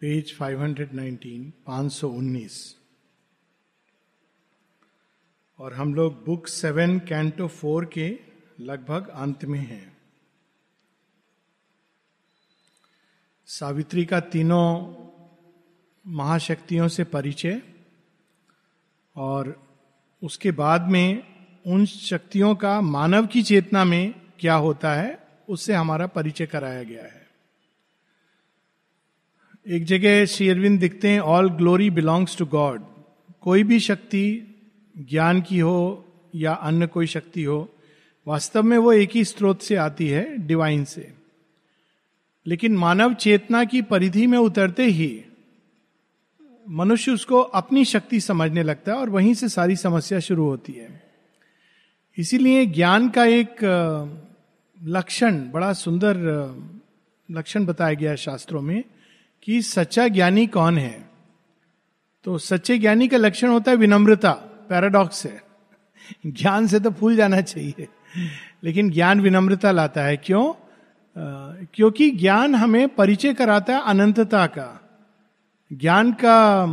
Page 519 519 और हम लोग बुक सेवन कैंटो फोर के लगभग अंत में हैं। सावित्री का तीनों महाशक्तियों से परिचय और उसके बाद में उन शक्तियों का मानव की चेतना में क्या होता है, उससे हमारा परिचय कराया गया है। एक जगह श्री अरविंद दिखते हैं all glory belongs to God कोई भी शक्ति ज्ञान की हो या अन्य कोई शक्ति हो, वास्तव में वो एक ही स्रोत से आती है डिवाइन से। लेकिन मानव चेतना की परिधि में उतरते ही मनुष्य उसको अपनी शक्ति समझने लगता है और वहीं से सारी समस्या शुरू होती है। इसीलिए ज्ञान का एक लक्षण, बड़ा सुंदर लक्षण बताया गया शास्त्रों में। कि सच्चा ज्ञानी कौन है? तो सच्चे ज्ञानी का लक्षण होता है विनम्रता पैराडॉक्स है। ज्ञान से तो फूल जाना चाहिए। लेकिन ज्ञान विनम्रता लाता है। क्यों? क्योंकि ज्ञान हमें परिचय कराता है अनंतता का। ज्ञान का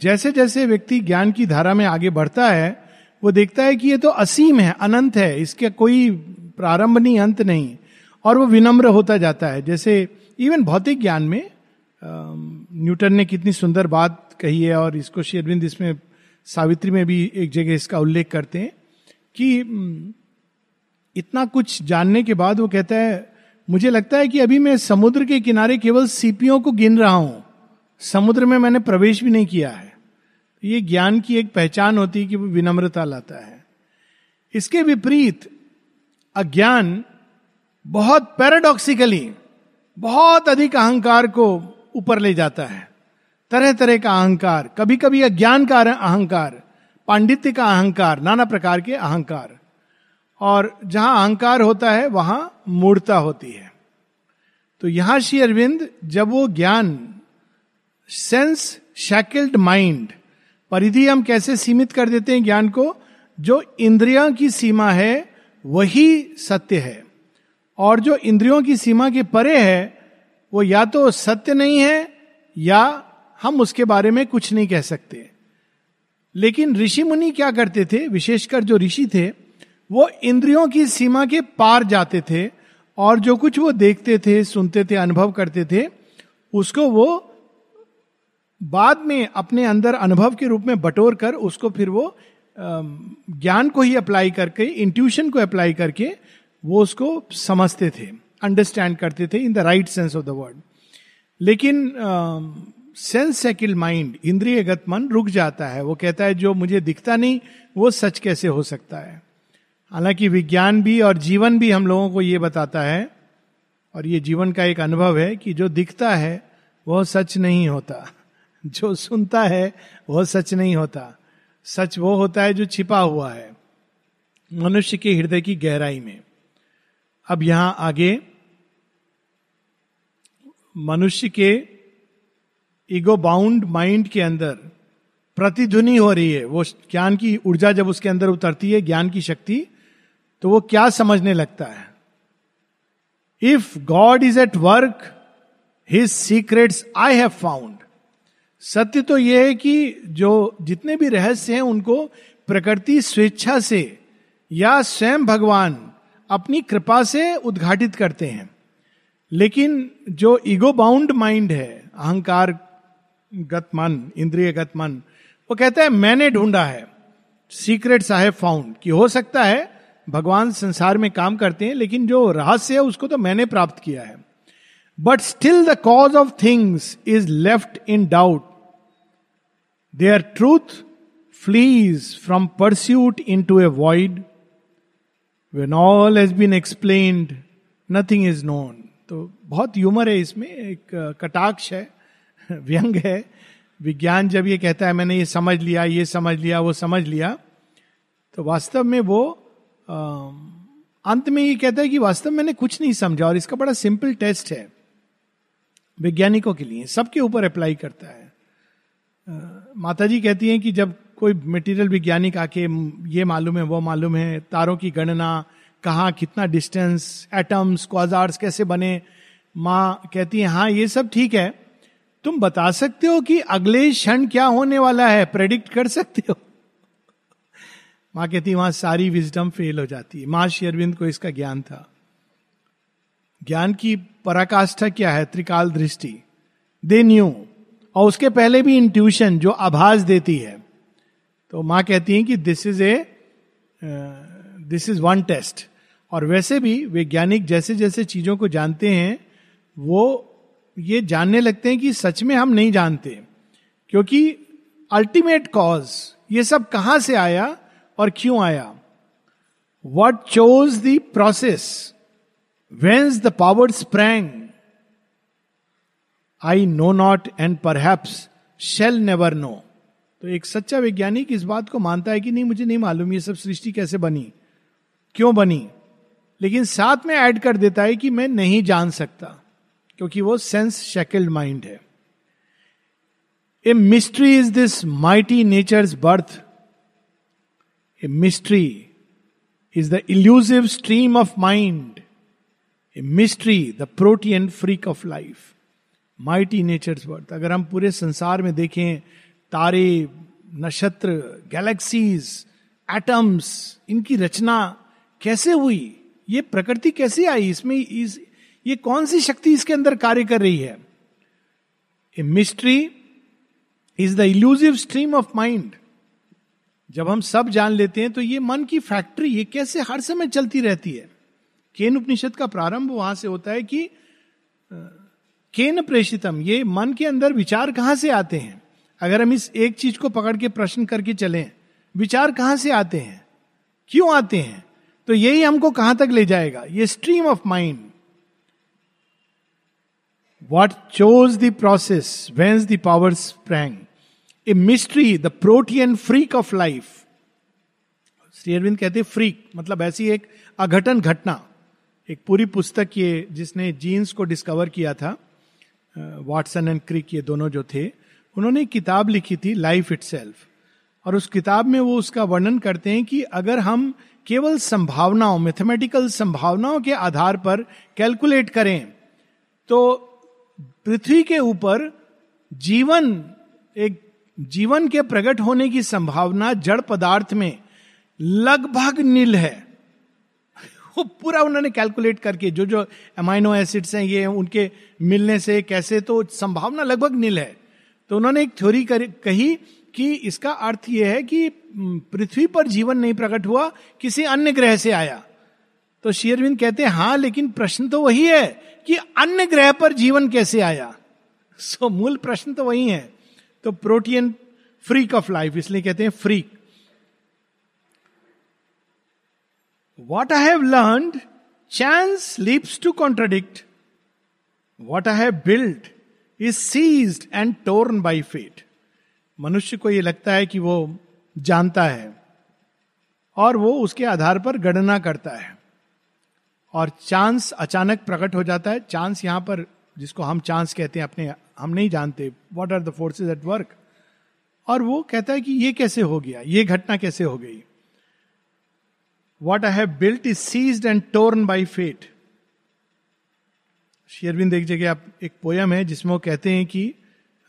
जैसे जैसे व्यक्ति ज्ञान की धारा में आगे बढ़ता है, वो देखता है कि ये तो असीम है, अनंत है। इसके कोई प्रारंभ नहीं, अंत नहीं। और वो विनम्र होता जाता है। जैसे इवन भौतिक ज्ञान में न्यूटन ने कितनी सुंदर बात कही है और इसको शेरविंद इसमें, सावित्री में भी एक जगह इसका उल्लेख करते हैं कि इतना कुछ जानने के बाद वो कहता है, मुझे लगता है कि अभी मैं समुद्र के किनारे केवल सीपियों को गिन रहा हूँ। समुद्र में मैंने प्रवेश भी नहीं किया है। ये ज्ञान की एक पहचान होती है कि वो विनम्रता लाता है। इसके विपरीत, अज्ञान बहुत पैराडॉक्सिकली बहुत अधिक अहंकार को ऊपर ले जाता है। तरह तरह का अहंकार कभी कभी अज्ञान का अहंकार, पांडित्य का अहंकार, नाना प्रकार के अहंकार। और जहाँ अहंकार होता है, वहाँ मूर्ता होती है। तो यहाँ श्री अरविंद, जब वो ज्ञान सेंस शैकल्ड माइंड परिधि हम कैसे सीमित कर देते हैं ज्ञान को? जो इंद्रियों की सीमा है, वही सत्य है। और जो इंद्रियों की सीमा के परे है वो या तो सत्य नहीं है, या हम उसके बारे में कुछ नहीं कह सकते। लेकिन ऋषि मुनि क्या करते थे, विशेषकर जो ऋषि थे, वो इंद्रियों की सीमा के पार जाते थे और जो कुछ वो देखते थे, सुनते थे, अनुभव करते थे, उसको वो बाद में अपने अंदर अनुभव के रूप में बटोर कर उसको फिर वो ज्ञान को ही अप्लाई करके इंट्यूशन को अप्लाई करके वो उसको समझते थे। अंडरस्टैंड करते थे in the right sense of the word लेकिन सेंस सेकिल माइंड इंद्रियगत मन रुक जाता है। वो कहता है, जो मुझे दिखता नहीं, वो सच कैसे हो सकता है? हालाँकि विज्ञान भी और जीवन भी हम लोगों को ये बताता है, और ये जीवन का एक अनुभव है कि जो दिखता है, वह सच नहीं होता। जो सुनता है, वह सच नहीं होता। सच वो होता है जो छिपा हुआ है, मनुष्य के हृदय की गहराई में। अब यहाँ आगे मनुष्य के ईगो बाउंड माइंड के अंदर प्रतिध्वनि हो रही है। वो ज्ञान की ऊर्जा जब उसके अंदर उतरती है, ज्ञान की शक्ति तो वो क्या समझने लगता है? If God is at work his secrets I have found सत्य तो यह है कि जो जितने भी रहस्य हैं, उनको प्रकृति स्वेच्छा से या स्वयं भगवान अपनी कृपा से उद्घाटित करते हैं। लेकिन जो ईगो बाउंड माइंड है अहंकार गत मन इंद्रिय गत मन, वो कहता है, मैंने ढूंढा है। सीक्रेट हैव फाउंड कि हो सकता है, भगवान संसार में काम करते हैं, लेकिन जो रहस्य है, उसको तो मैंने प्राप्त किया है। But still the cause of things is left in doubt their truth flees from pursuit into a void when all has been explained nothing is known तो बहुत ह्यूमर है इसमें, एक कटाक्ष है, व्यंग है। विज्ञान जब ये कहता है, मैंने ये समझ लिया, ये समझ लिया, वो समझ लिया तो वास्तव में वो अंत में ये कहता है कि वास्तव में मैंने कुछ नहीं समझा और इसका बड़ा सिंपल टेस्ट है, वैज्ञानिकों के लिए। सबके ऊपर अप्लाई करता है। माता जी कहती हैं कि जब कोई मटेरियल वैज्ञानिक आके ये मालूम है, वो मालूम है, तारों की गणना, कहा कितना डिस्टेंस एटम्स क्वाजार्स कैसे बने? माँ कहती है हाँ ये सब ठीक है। तुम बता सकते हो कि अगले क्षण क्या होने वाला है? प्रेडिक्ट कर सकते हो? माँ कहती वहाँ सारी विजडम फेल हो जाती है। माँ शेरविंद को इसका ज्ञान था। ज्ञान की पराकाष्ठा क्या है? त्रिकाल दृष्टि। दे न्यू और उसके पहले भी इंट्यूशन जो आभास देती है। तो माँ कहती है कि this is a this is one test और वैसे भी वैज्ञानिक जैसे जैसे चीज़ों को जानते हैं, वो ये जानने लगते हैं कि सच में हम नहीं जानते। क्योंकि अल्टीमेट कॉज ये सब कहाँ से आया और क्यों आया? What chose the process whence the power sprang I know not and perhaps shall never know तो एक सच्चा वैज्ञानिक इस बात को मानता है कि नहीं, मुझे नहीं मालूम ये सब सृष्टि कैसे बनी, क्यों बनी। लेकिन साथ में ऐड कर देता है कि मैं नहीं जान सकता, क्योंकि वो सेंस शेकल्ड माइंड है। A mystery is this mighty nature birth a mystery is the elusive stream of mind a mystery the protean freak of life mighty nature's birth अगर हम पूरे संसार में देखें तारे, नक्षत्र गैलेक्सीज एटम्स इनकी रचना कैसे हुई? ये प्रकृति कैसे आई? इसमें इस, ये कौन सी शक्ति इसके अंदर कार्य कर रही है? A mystery is the elusive stream of mind जब हम सब जान लेते हैं तो ये मन की फैक्ट्री ये कैसे हर समय चलती रहती है? केन उपनिषद का प्रारंभ वहाँ से होता है कि केन प्रेषितम, ये मन के अंदर विचार कहाँ से आते हैं? अगर हम इस एक चीज़ को पकड़ के प्रश्न करके चले, विचार कहाँ से आते हैं? क्यों आते हैं? तो यही हमको कहाँ तक ले जाएगा? ये stream of mind what chose the process whence the power sprang a mystery the protean freak of life Shri Aurobindo कहते फ्रीक मतलब ऐसी एक अघटन घटना। एक पूरी पुस्तक ये जिसने जीन्स को डिस्कवर किया था वाटसन एंड क्रिक ये दोनों जो थे उन्होंने किताब लिखी थी लाइफ इट और उस किताब में वो उसका वर्णन करते हैं कि अगर हम केवल संभावनाओं मैथमेटिकल संभावनाओं के आधार पर कैलकुलेट करें तो पृथ्वी के ऊपर जीवन, एक जीवन के प्रकट होने की संभावना जड़ पदार्थ में लगभग नील है। वो पूरा उन्होंने कैलकुलेट करके जो जो अमाइनो एसिड्स हैं, ये उनके मिलने से, कैसे तो संभावना लगभग नील है। तो उन्होंने एक थ्योरी कही कि इसका अर्थ यह है कि पृथ्वी पर जीवन नहीं प्रकट हुआ किसी अन्य ग्रह से आया। तो शेयरविंद कहते हैं हाँ लेकिन प्रश्न तो वही है कि अन्य ग्रह पर जीवन कैसे आया? सो so, मूल प्रश्न तो वही है। तो प्रोटीन फ्रीक ऑफ़ लाइफ इसलिए कहते हैं freak. What I have learn chance leaps to contradict what I have build is seized and torn by fate मनुष्य को यह लगता है कि वो जानता है और वो उसके आधार पर गणना करता है। और चांस अचानक प्रकट हो जाता है। चांस यहाँ पर, जिसको हम चांस कहते हैं, अपने हम नहीं जानते। What are the forces at work और वो कहता है कि ये कैसे हो गया? ये घटना कैसे हो गई? What I have built is seized and torn by fate Sharvind एक जगह आप, एक पोयम है जिसमें वो कहते हैं कि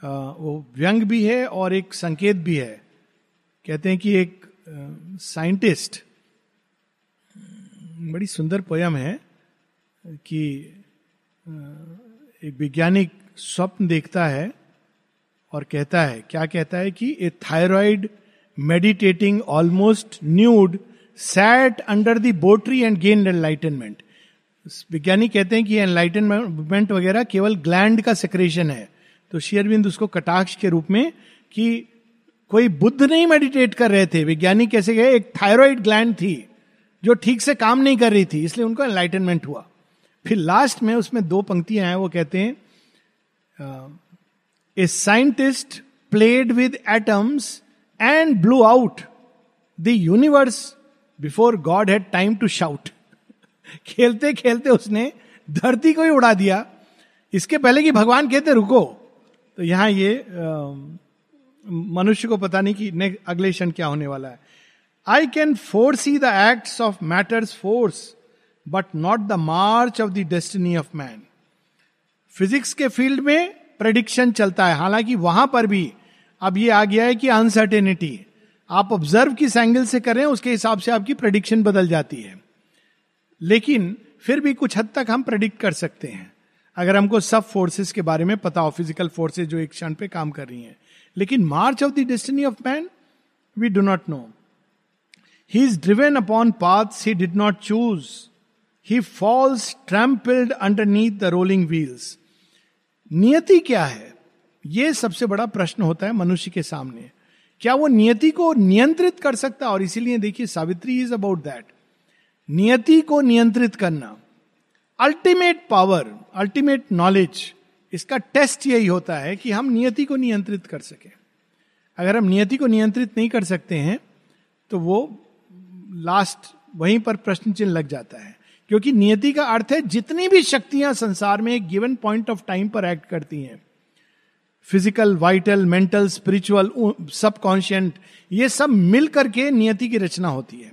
वो व्यंग भी है और एक संकेत भी है। कहते हैं कि एक साइंटिस्ट बड़ी सुंदर पोयम है कि एक वैज्ञानिक स्वप्न देखता है और कहता है, क्या कहता है कि a thyroid meditating almost nude sat under the bo tree and gain enlightenment. विज्ञानी कहते हैं कि एनलाइटनमेंट वगैरह केवल ग्लैंड का सेक्रेशन है। तो शेयरविंद उसको कटाक्ष के रूप में कि कोई बुद्ध नहीं मेडिटेट कर रहे थे। विज्ञानी कैसे गए एक थायराइड ग्लैंड थी जो ठीक से काम नहीं कर रही थी, इसलिए उनको एनलाइटनमेंट हुआ। फिर लास्ट में उसमें दो पंक्तियाँ हैं, वो कहते हैं a scientist played with atoms and blew out the universe before God had time to shout खेलते खेलते उसने धरती को ही उड़ा दिया। इसके पहले कि भगवान कहते, रुको। तो यहाँ ये मनुष्य को पता नहीं कि अगले क्षण क्या होने वाला है। I can foresee the act of matter's force but not the march of the destiny of man physics के फ़ील्ड में प्रडिक्शन चलता है। हालाँकि वहाँ पर भी अब ये आ गया है कि अनसर्टेनिटी आप ऑब्ज़र्व किस एंगल से करें उसके हिसाब से आपकी प्रडिक्शन बदल जाती है। लेकिन फिर भी कुछ हद तक हम प्रडिक्ट कर सकते हैं। अगर हमको सब फोर्सेस के बारे में पता हो फ़िज़िकल फोर्सेस जो एक क्षण पे काम कर रही हैं। लेकिन march of the destiny of man we do not know he is driven upon path he did not choose he falls trampled underneath the rolling wheels नियति क्या है? यह सबसे बड़ा प्रश्न होता है मनुष्य के सामने। क्या वो नियति को नियंत्रित कर सकता है? और इसीलिए देखिए सावित्री इज़ अबाउट दैट नियति को नियंत्रित करना। अल्टीमेट पावर अल्टीमेट नॉलेज इसका टेस्ट यही होता है कि हम नियति को नियंत्रित कर सके। अगर हम नियति को नियंत्रित नहीं कर सकते हैं तो वो लास्ट वहीं पर प्रश्न चिन्ह लग जाता है। क्योंकि नियति का अर्थ है जितनी भी शक्तियाँ संसार में एक गिवन पॉइंट ऑफ़ टाइम पर एक्ट करती हैं। Physical vital mental spiritual subconscient ये सब मिल करके नियति की रचना होती है।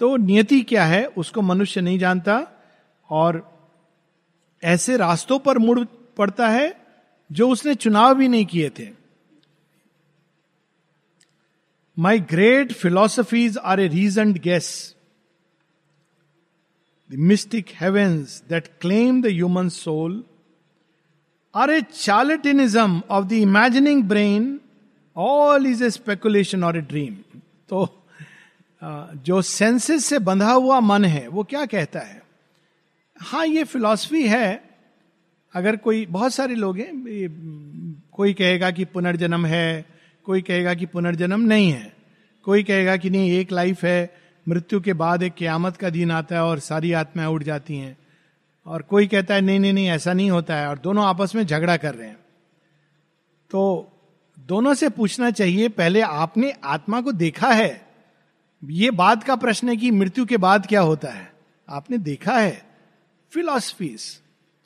तो नियति क्या है, उसको मनुष्य नहीं जानता और ऐसे रास्तों पर मुड़ पड़ता है जो उसने चुनाव भी नहीं किए थे। My great philosophies are a reason guess the mystic heavens that claim the human soul are a charlatanism of the imagining brain all is a speculation और ए ड्रीम तो जो सेंसेस से बंधा हुआ मन है, वो क्या कहता है? हाँ ये फिलॉसफी है। अगर कोई, बहुत सारे लोग हैं कोई कहेगा कि पुनर्जन्म है, कोई कहेगा कि पुनर्जन्म नहीं है, कोई कहेगा कि नहीं, एक लाइफ है, मृत्यु के बाद एक क्यामत का दिन आता है और सारी आत्माएँ उठ जाती हैं। और कोई कहता है, नहीं नहीं नहीं, ऐसा नहीं होता है। और दोनों आपस में झगड़ा कर रहे हैं। तो दोनों से पूछना चाहिए, पहले आपने आत्मा को देखा है ये बात का प्रश्न है कि मृत्यु के बाद क्या होता है? आपने देखा है। Philosophies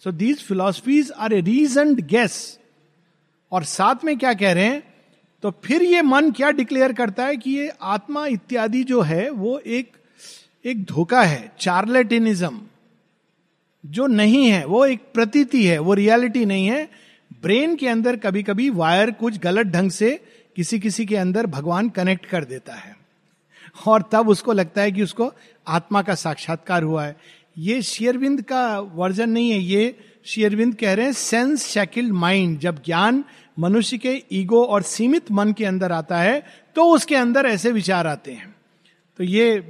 so these philosophies are a reason guess और साथ में क्या कह रहे हैं? तो फिर ये मन क्या डिक्लेयर करता है कि ये आत्मा इत्यादि जो है, वो एक एक धोखा है चार्लेटिनिज्म जो नहीं है, वो एक प्रतीति है, वो रियलिटी नहीं है। ब्रेन के अंदर कभी कभी वायर कुछ गलत ढंग से किसी किसी के अंदर भगवान कनेक्ट कर देता है। और तब उसको लगता है कि उसको आत्मा का साक्षात्कार हुआ है। ये शेयरविंद का वर्जन नहीं है, ये शेयरविंद कह रहे हैं, सेंस शैकिल्ड माइंड, जब ज्ञान मनुष्य के ईगो और सीमित मन के अंदर आता है तो उसके अंदर ऐसे विचार आते हैं। तो ये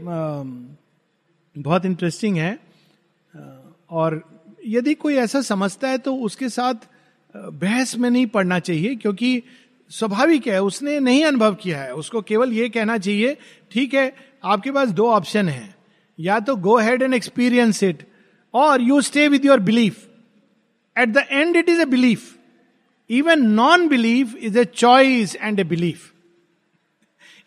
बहुत इंटरेस्टिंग है। और यदि कोई ऐसा समझता है तो उसके साथ बहस में नहीं पड़ना चाहिए, क्योंकि स्वाभाविक है, उसने नहीं अनुभव किया है। उसको केवल ये कहना चाहिए, ठीक है, आपके पास दो ऑप्शन है। या तो go ahead and experience it और you stay with your belief at the end it is a belief even non belief is a choice and a belief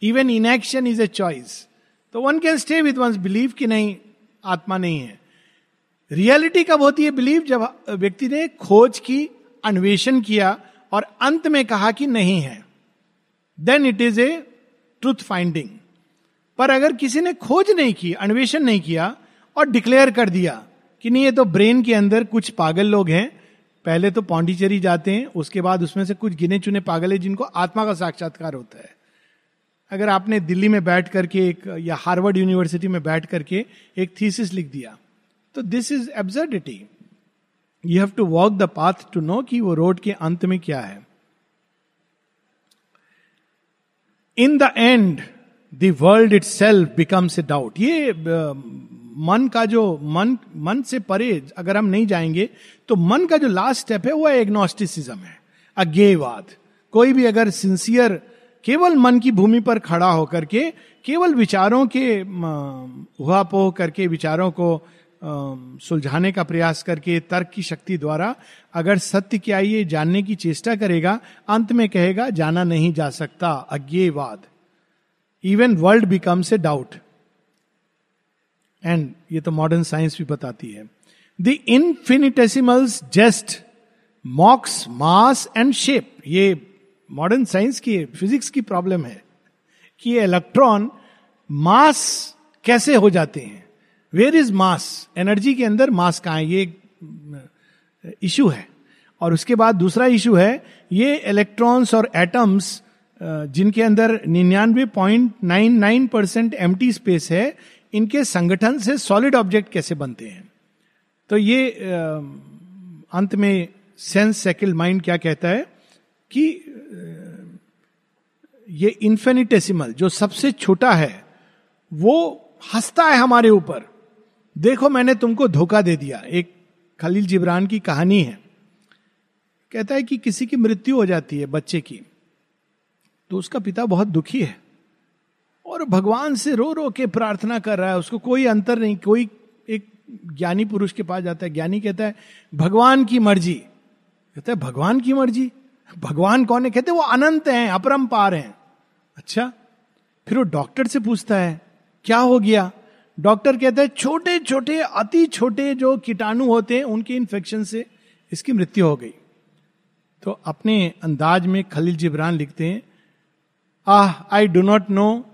even in action is a choice तो one can stay with one believe कि नहीं, आत्मा नहीं है। Reality कब होती है believe जब व्यक्ति ने खोज की, अन्वेषण किया और अंत में कहा कि नहीं है। Then it is a truth finding पर अगर किसी ने खोज नहीं की, अन्वेषण नहीं किया और डिक्लेयर कर दिया कि नहीं, ये तो ब्रेन के अंदर कुछ पागल लोग हैं, पहले तो पौंडीचेरी जाते हैं, उसके बाद उसमें से कुछ गिने चुने पागल है जिनको आत्मा का साक्षात्कार होता है। अगर आपने दिल्ली में बैठ करके एक, या हार्वर्ड यूनिवर्सिटी में बैठ करके एक थीसिस लिख दिया तो this is absurdity you have to walk the path to know कि वो रोड के अंत में क्या है। In the end world itself becomes a doubt ये मन का जो, मन मन से परे अगर हम नहीं जाएँगे तो मन का जो लास्ट स्टेप है, वो एग्नोस्टिसिज्म है। अज्ञेयवाद कोई भी अगर सिंसियर केवल मन की भूमि पर खड़ा होकर के, केवल विचारों के हुआ पोह करके, विचारों को सुलझाने का प्रयास करके तर्क की शक्ति द्वारा अगर सत्य क्या ये जानने की चेष्टा करेगा, अंत में कहेगा, जाना नहीं जा सकता। अज्ञेयवाद। Even world becomes a doubt and ये तो मॉडर्न साइंस भी बताती है। The infinitesimals just mocks mass and shape ये मॉडर्न साइंस की फिजिक्स की प्रॉब्लम है कि इलेक्ट्रॉन मास कैसे हो जाते हैं? वेयर इज़ मास एनर्जी के अंदर मास कहा है? ये इशू है। और उसके बाद दूसरा इशू है, ये इलेक्ट्रॉन्स और एटम्स जिनके अंदर निन्यानवे पॉइंट नाइन नाइन परसेंट एम स्पेस है, इनके संगठन से सॉलिड ऑब्जेक्ट कैसे बनते हैं? तो ये अंत में सेंस सेकल माइंड क्या कहता है कि ये इन्फेनिटेसिमल जो सबसे छोटा है, वो हंसता है हमारे ऊपर। देखो, मैंने तुमको धोखा दे दिया। एक खलील जिब्रान की कहानी है। कहता है कि किसी की मृत्यु हो जाती है बच्चे की। तो उसका पिता बहुत दुखी है। और भगवान से रो रो के प्रार्थना कर रहा है। उसको कोई अंतर नहीं, कोई एक ज्ञानी पुरुष के पास जाता है। ज्ञानी कहता है, भगवान की मर्ज़ी। कहता है, भगवान की मर्ज़ी? भगवान कौन है? कहते वो अनंत हैं, अपरंपार हैं। अच्छा? फिर वो डॉक्टर से पूछता है, क्या हो गया? डॉक्टर कहते हैं छोटे छोटे अति छोटे जो कीटाणु होते हैं, उनके इन्फेक्शन से इसकी मृत्यु हो गई। तो अपने अंदाज में खलील जिब्रान लिखते हैं, आह I do not know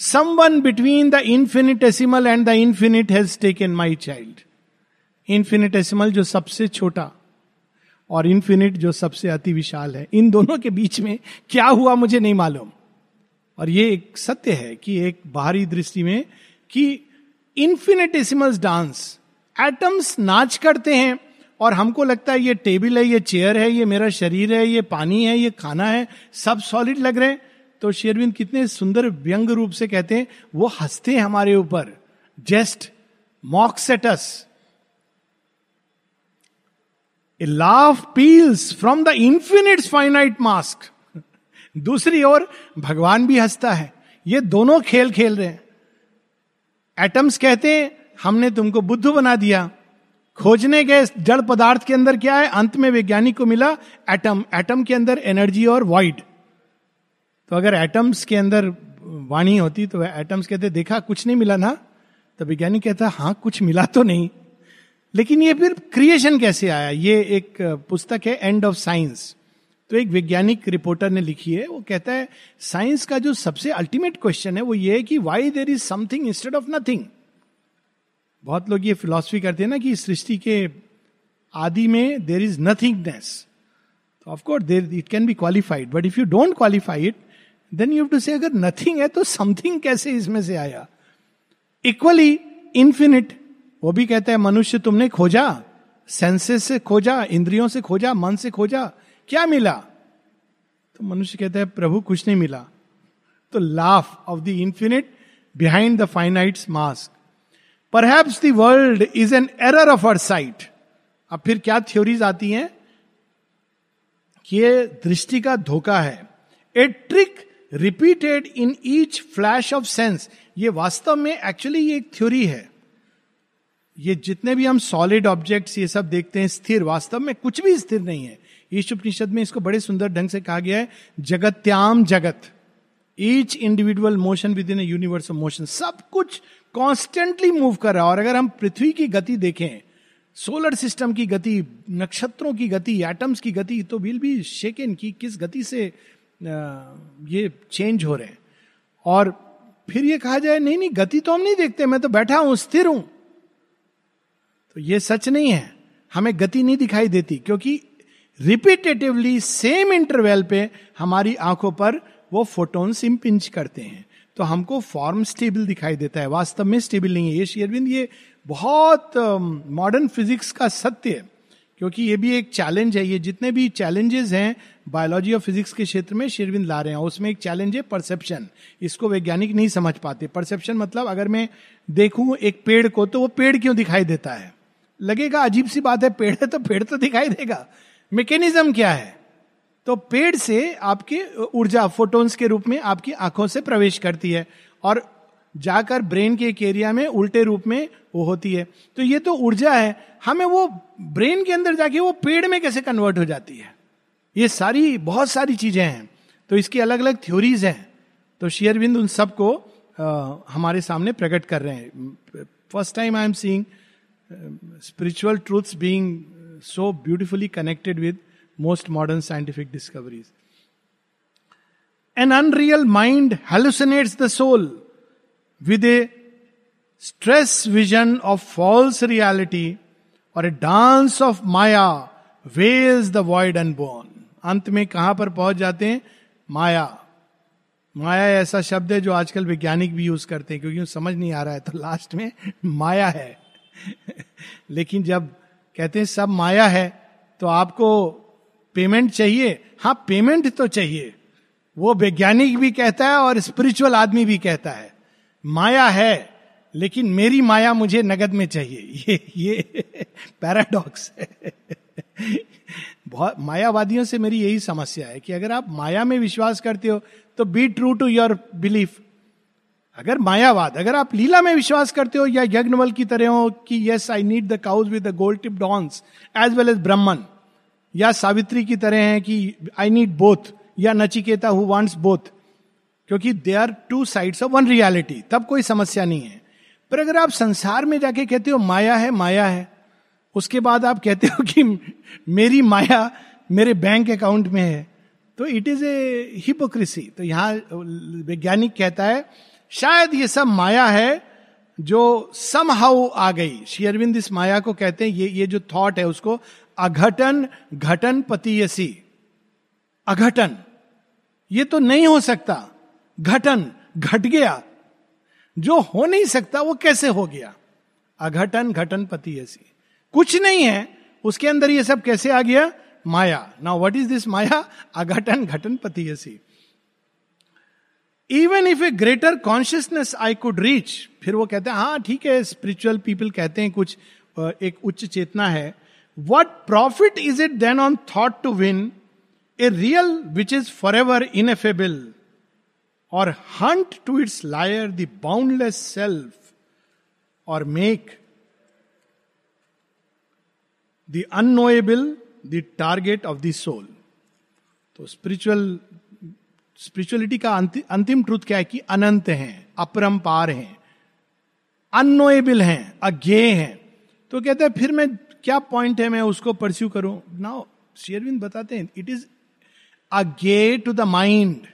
someone between the infinitesimal and the infinite has taken my child infinitesimal जो सबसे छोटा और इन्फिनिट जो सबसे अति विशाल है, इन दोनों के बीच में क्या हुआ मुझे नहीं मालूम। और ये एक सत्य है कि एक बाहरी दृष्टि में कि इन्फिनिटेसिमल डांस एटम्स नाच करते हैं और हमको लगता है ये टेबल है, ये चेयर है, ये मेरा शरीर है, ये पानी है, ये खाना है, सब सॉलिड लग रहे हैं। तो शेरविंद कितने सुंदर व्यंग रूप से कहते हैं, वो हँसते हैं हमारे ऊपर। Just mocks at us a laugh peals from the infinite finite mask दूसरी ओर भगवान भी हंसता है। ये दोनों खेल खेल रहे हैं। एटम्स कहते हैं, हमने तुमको बुद्ध बना दिया। खोजने गए जड़ पदार्थ के अंदर क्या है? अंत में वैज्ञानिक को मिला एटम। एटम के अंदर एनर्जी और वाइड। तो अगर एटम्स के अंदर वाणी होती तो एटम्स कहते, देखा, कुछ नहीं मिला ना? तो वैज्ञानिक कहता हाँ कुछ मिला तो नहीं। लेकिन ये फिर क्रिएशन कैसे आया? ये एक पुस्तक है, एंड ऑफ़ साइंस। तो एक वैज्ञानिक रिपोर्टर ने लिखी है, वो कहता है, साइंस का जो सबसे अल्टीमेट क्वेश्चन है वो ये है कि why there is something instead of nothing बहुत लोग ये फिलॉसफी करते हैं ना कि सृष्टि के आदि में देर इज़ नथिंगनेस तो of course there it can be qualified but if you don't qualify it then you to say अगर नथिंग है तो समथिंग कैसे इसमें से आया? इक्वली इंफिनिट वो भी कहता है, मनुष्य तुमने खोजा सेंसेस से खोजा, इंद्रियों से खोजा, मन से खोजा क्या मिला? तो मनुष्य कहता है, प्रभु, कुछ नहीं मिला. तो laugh of the infinite behind the finite mask the world is an error of our sight अब फिर क्या थ्योरीज आती हैं? ये दृष्टि का धोखा है। A trick repeated in each flash of sense ये वास्तव में एक्चुअली ये एक थ्योरी है। ये जितने भी हम सॉलिड ऑब्जेक्ट्स ये सब देखते हैं, स्थिर, वास्तव में कुछ भी स्थिर नहीं है। ईश उपनिषद में इसको बड़े सुंदर ढंग से कहा गया है, जगत्याम जगत। Each individual motion within universe of motion सब कुछ कॉन्स्टेंटली मूव कर रहा है। और अगर हम पृथ्वी की गति देखें सोलर सिस्टम की गति, नक्षत्रों की गति एटम्स की गति तो विल भी शेकन की किस गति से ये चेंज हो रहे हैं। और फिर ये कहा जाए, नहीं नहीं, गति तो हम नहीं देखते, मैं तो बैठा हूँ, स्थिर हूँ। तो ये सच नहीं है। हमें गति नहीं दिखाई देती, क्योंकि रिपीटेटिवली सेम इंटरवेल पे हमारी आँखों पर वो फोटोन्स इम्पिंच करते हैं। तो हमको फॉर्म स्टेबल दिखाई देता है। वास्तव में स्टेबल नहीं है। ये शेयरविंद ये बहुत मॉडर्न uh, फिजिक्स का सत्य है। क्योंकि ये भी एक चैलेंज है। ये जितने भी चैलेंजेस हैं बायोलॉजी और फिजिक्स के क्षेत्र में शेरविंद ला रहे हैं। उसमें एक चैलेंज है परसेप्शन इसको वैज्ञानिक नहीं समझ पाते। परसेप्शन मतलब अगर मैं देखूँ एक पेड़ को तो वो पेड़ क्यों दिखाई देता है? लगेगा अजीब सी बात है। पेड़ है तो पेड़ तो दिखाई देगा। मैकेनिज्म क्या है? तो पेड़ से आपकी ऊर्जा फोटोन्स के रूप में आपकी आँखों से प्रवेश करती है और जाकर ब्रेन के एक एरिया में, उल्टे रूप में वो होती है। तो ये तो ऊर्जा है। हमें वो ब्रेन के अंदर जाके वो पेड़ में कैसे कन्वर्ट हो जाती है? ये सारी, बहुत सारी चीज़ें हैं। तो इसकी अलग अलग थ्योरीज हैं। तो शेयरबिंद उन सबको हमारे सामने प्रकट कर रहे हैं। First time I am seeing spiritual truths being so beautifully connected with most modern scientific discoveries an unreal mind hallucinates the soul with a stress vision of false reality or a dance of Maya weds the void born अंत में कहाँ पर पहुँच जाते हैं? माया। माया ऐसा शब्द है जो आजकल वैज्ञानिक भी यूज़ करते हैं, क्योंकि समझ नहीं आ रहा है तो लास्ट में माया है। लेकिन जब कहते हैं, सब माया है तो आपको पेमेंट चाहिए। हाँ पेमेंट तो चाहिए। वो वैज्ञानिक भी कहता है और स्पिरिचुअल आदमी भी कहता है। माया है, लेकिन मेरी माया मुझे नगद में चाहिए। ये ये पैराडॉक्स है। बहुत, मायावादियों से मेरी यही समस्या है कि अगर आप माया में विश्वास करते हो तो be true to your belief अगर मायावाद, अगर आप लीला में विश्वास करते हो या यज्ञवल की तरह हो कि yes I need the cows with the gold tip dawns as well as Brahman या सावित्री की तरह है कि आई नीड बोथ या नचिकेता हु वांट्स बोथ क्योंकि they are two sides of one reality तब कोई समस्या नहीं है। पर अगर आप संसार में जाके कहते हो माया है माया है, उसके बाद आप कहते हो कि मेरी माया मेरे बैंक अकाउंट में है तो इट इज़ ए हिपोक्रेसी तो यहाँ वैज्ञानिक कहता है शायद ये सब माया है जो सम हाउ आ गई। शेयरविंद इस माया को कहते हैं, ये ये जो थॉट है उसको, अघटन, घटन पतियसी। अघटन। ये तो नहीं हो सकता। घटन, घट गया। जो हो नहीं सकता, वो कैसे हो गया? अघटन, घटन पतियसी। कुछ नहीं है, उसके अंदर ये सब कैसे आ गया? Maya. Now what is this Maya? अघटन, घटन पतियसी। Even if a greater consciousness I could reach फिर वो कहते हैं हाँ ठीक है स्पिरिचुअल पीपल कहते हैं कुछ एक उच्च चेतना है. What profit is it then on thought to win a real which is forever ineffable और hunt to its lair the boundless self और make the unknowable the target of the soul तो स्पिरिचुअल स्पिरिचुअलिटी का अंतिम truth क्या है कि अनंत हैं, अपरंपार हैं अनोएबल हैं अज्ञे हैं। तो कहते हैं, फिर मैं क्या पॉइंट है, मैं उसको परस्यू करूँ? नाउ शेयरविंद बताते हैं it is a gate to the mind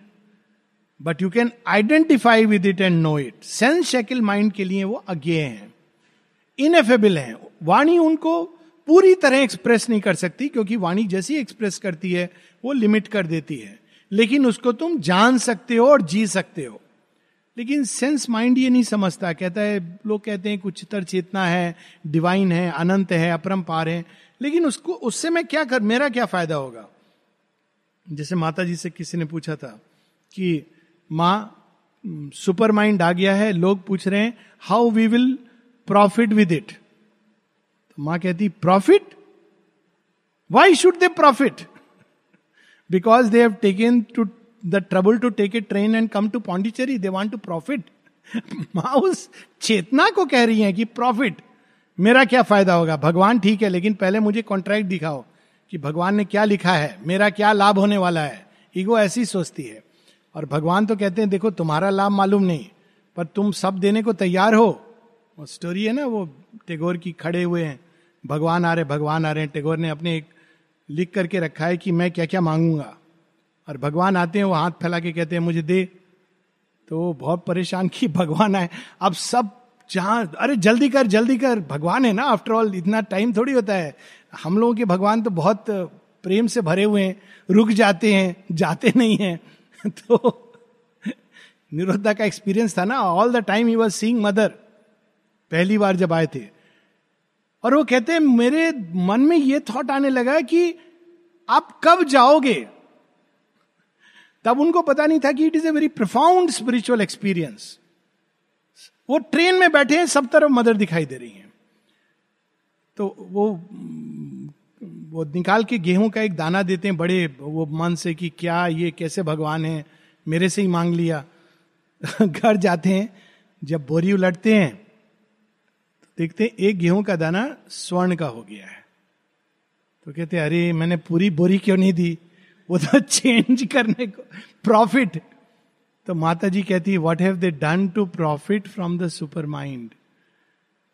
but you can identify with it and know it sense shackle mind के लिए वो अज्ञे हैं इनएफेबल हैं। वाणी उनको पूरी तरह एक्सप्रेस नहीं कर सकती, क्योंकि वाणी जैसी एक्सप्रेस करती है, वो लिमिट कर देती है। लेकिन उसको तुम जान सकते हो और जी सकते हो। लेकिन सेंस माइंड ये नहीं समझता। कहता है, लोग कहते हैं, कुछ तर चेतना है डिवाइन है, अनंत है, अपरंपार है। लेकिन उसको, उससे मैं क्या कर, मेरा क्या फ़ायदा होगा? जैसे माता जी से किसी ने पूछा था कि, माँ सुपर माइंड आ गया है, लोग पूछ रहे हैं how we will profit with it माँ कहती profit why should they profit because they have taken to the trouble to take a train and come to Pondicherry they want to profit माँ उस चेतना को कह रही है कि प्रॉफिट मेरा क्या फ़ायदा होगा? भगवान ठीक है, लेकिन पहले मुझे कॉन्ट्रैक्ट दिखाओ कि भगवान ने क्या लिखा है, मेरा क्या लाभ होने वाला है। ईगो ऐसी सोचती है। और भगवान तो कहते हैं, देखो, तुम्हारा लाभ मालूम नहीं, पर तुम सब देने को तैयार हो। वो स्टोरी है ना, वो टेगोर की खड़े हुए हैं। भगवान आ रहे, भगवान आ रहे हैं। टेगोर ने अपने एक लिख करके रखा है कि मैं क्या क्या मांगूँगा। और भगवान आते हैं, वो हाथ फैला के कहते हैं, मुझे दे। तो वो बहुत परेशान की भगवान आए। अब सब जहाँ, अरे जल्दी कर जल्दी कर, भगवान है ना आफ्टर ऑल इतना टाइम थोड़ी होता है। हम लोगों के भगवान तो बहुत प्रेम से भरे हुए हैं, रुक जाते हैं, जाते नहीं हैं। तो निरुद्धा का एक्सपीरियंस था ना all the time he was seeing mother पहली बार जब आए थे। और वो कहते हैं, मेरे मन में ये थॉट आने लगा कि आप कब जाओगे? तब उनको पता नहीं था कि it is a very profound spiritual experience वो ट्रेन में बैठे हैं, सब तरफ़ मदर दिखाई दे रही हैं। तो वो वो निकाल के गेहूँ का एक दाना देते हैं, बड़े, वो मन से कि क्या ये कैसे भगवान है, मेरे से ही मांग लिया। घर जाते हैं, जब बोरी उलटते हैं देखते हैं, एक गेहूँ का दाना स्वर्ण का हो गया है। तो कहते अरे, मैंने पूरी बोरी क्यों नहीं दी? वो तो चेंज करने को प्रॉफिट तो माता जी कहती है what have they done to profit from the supermind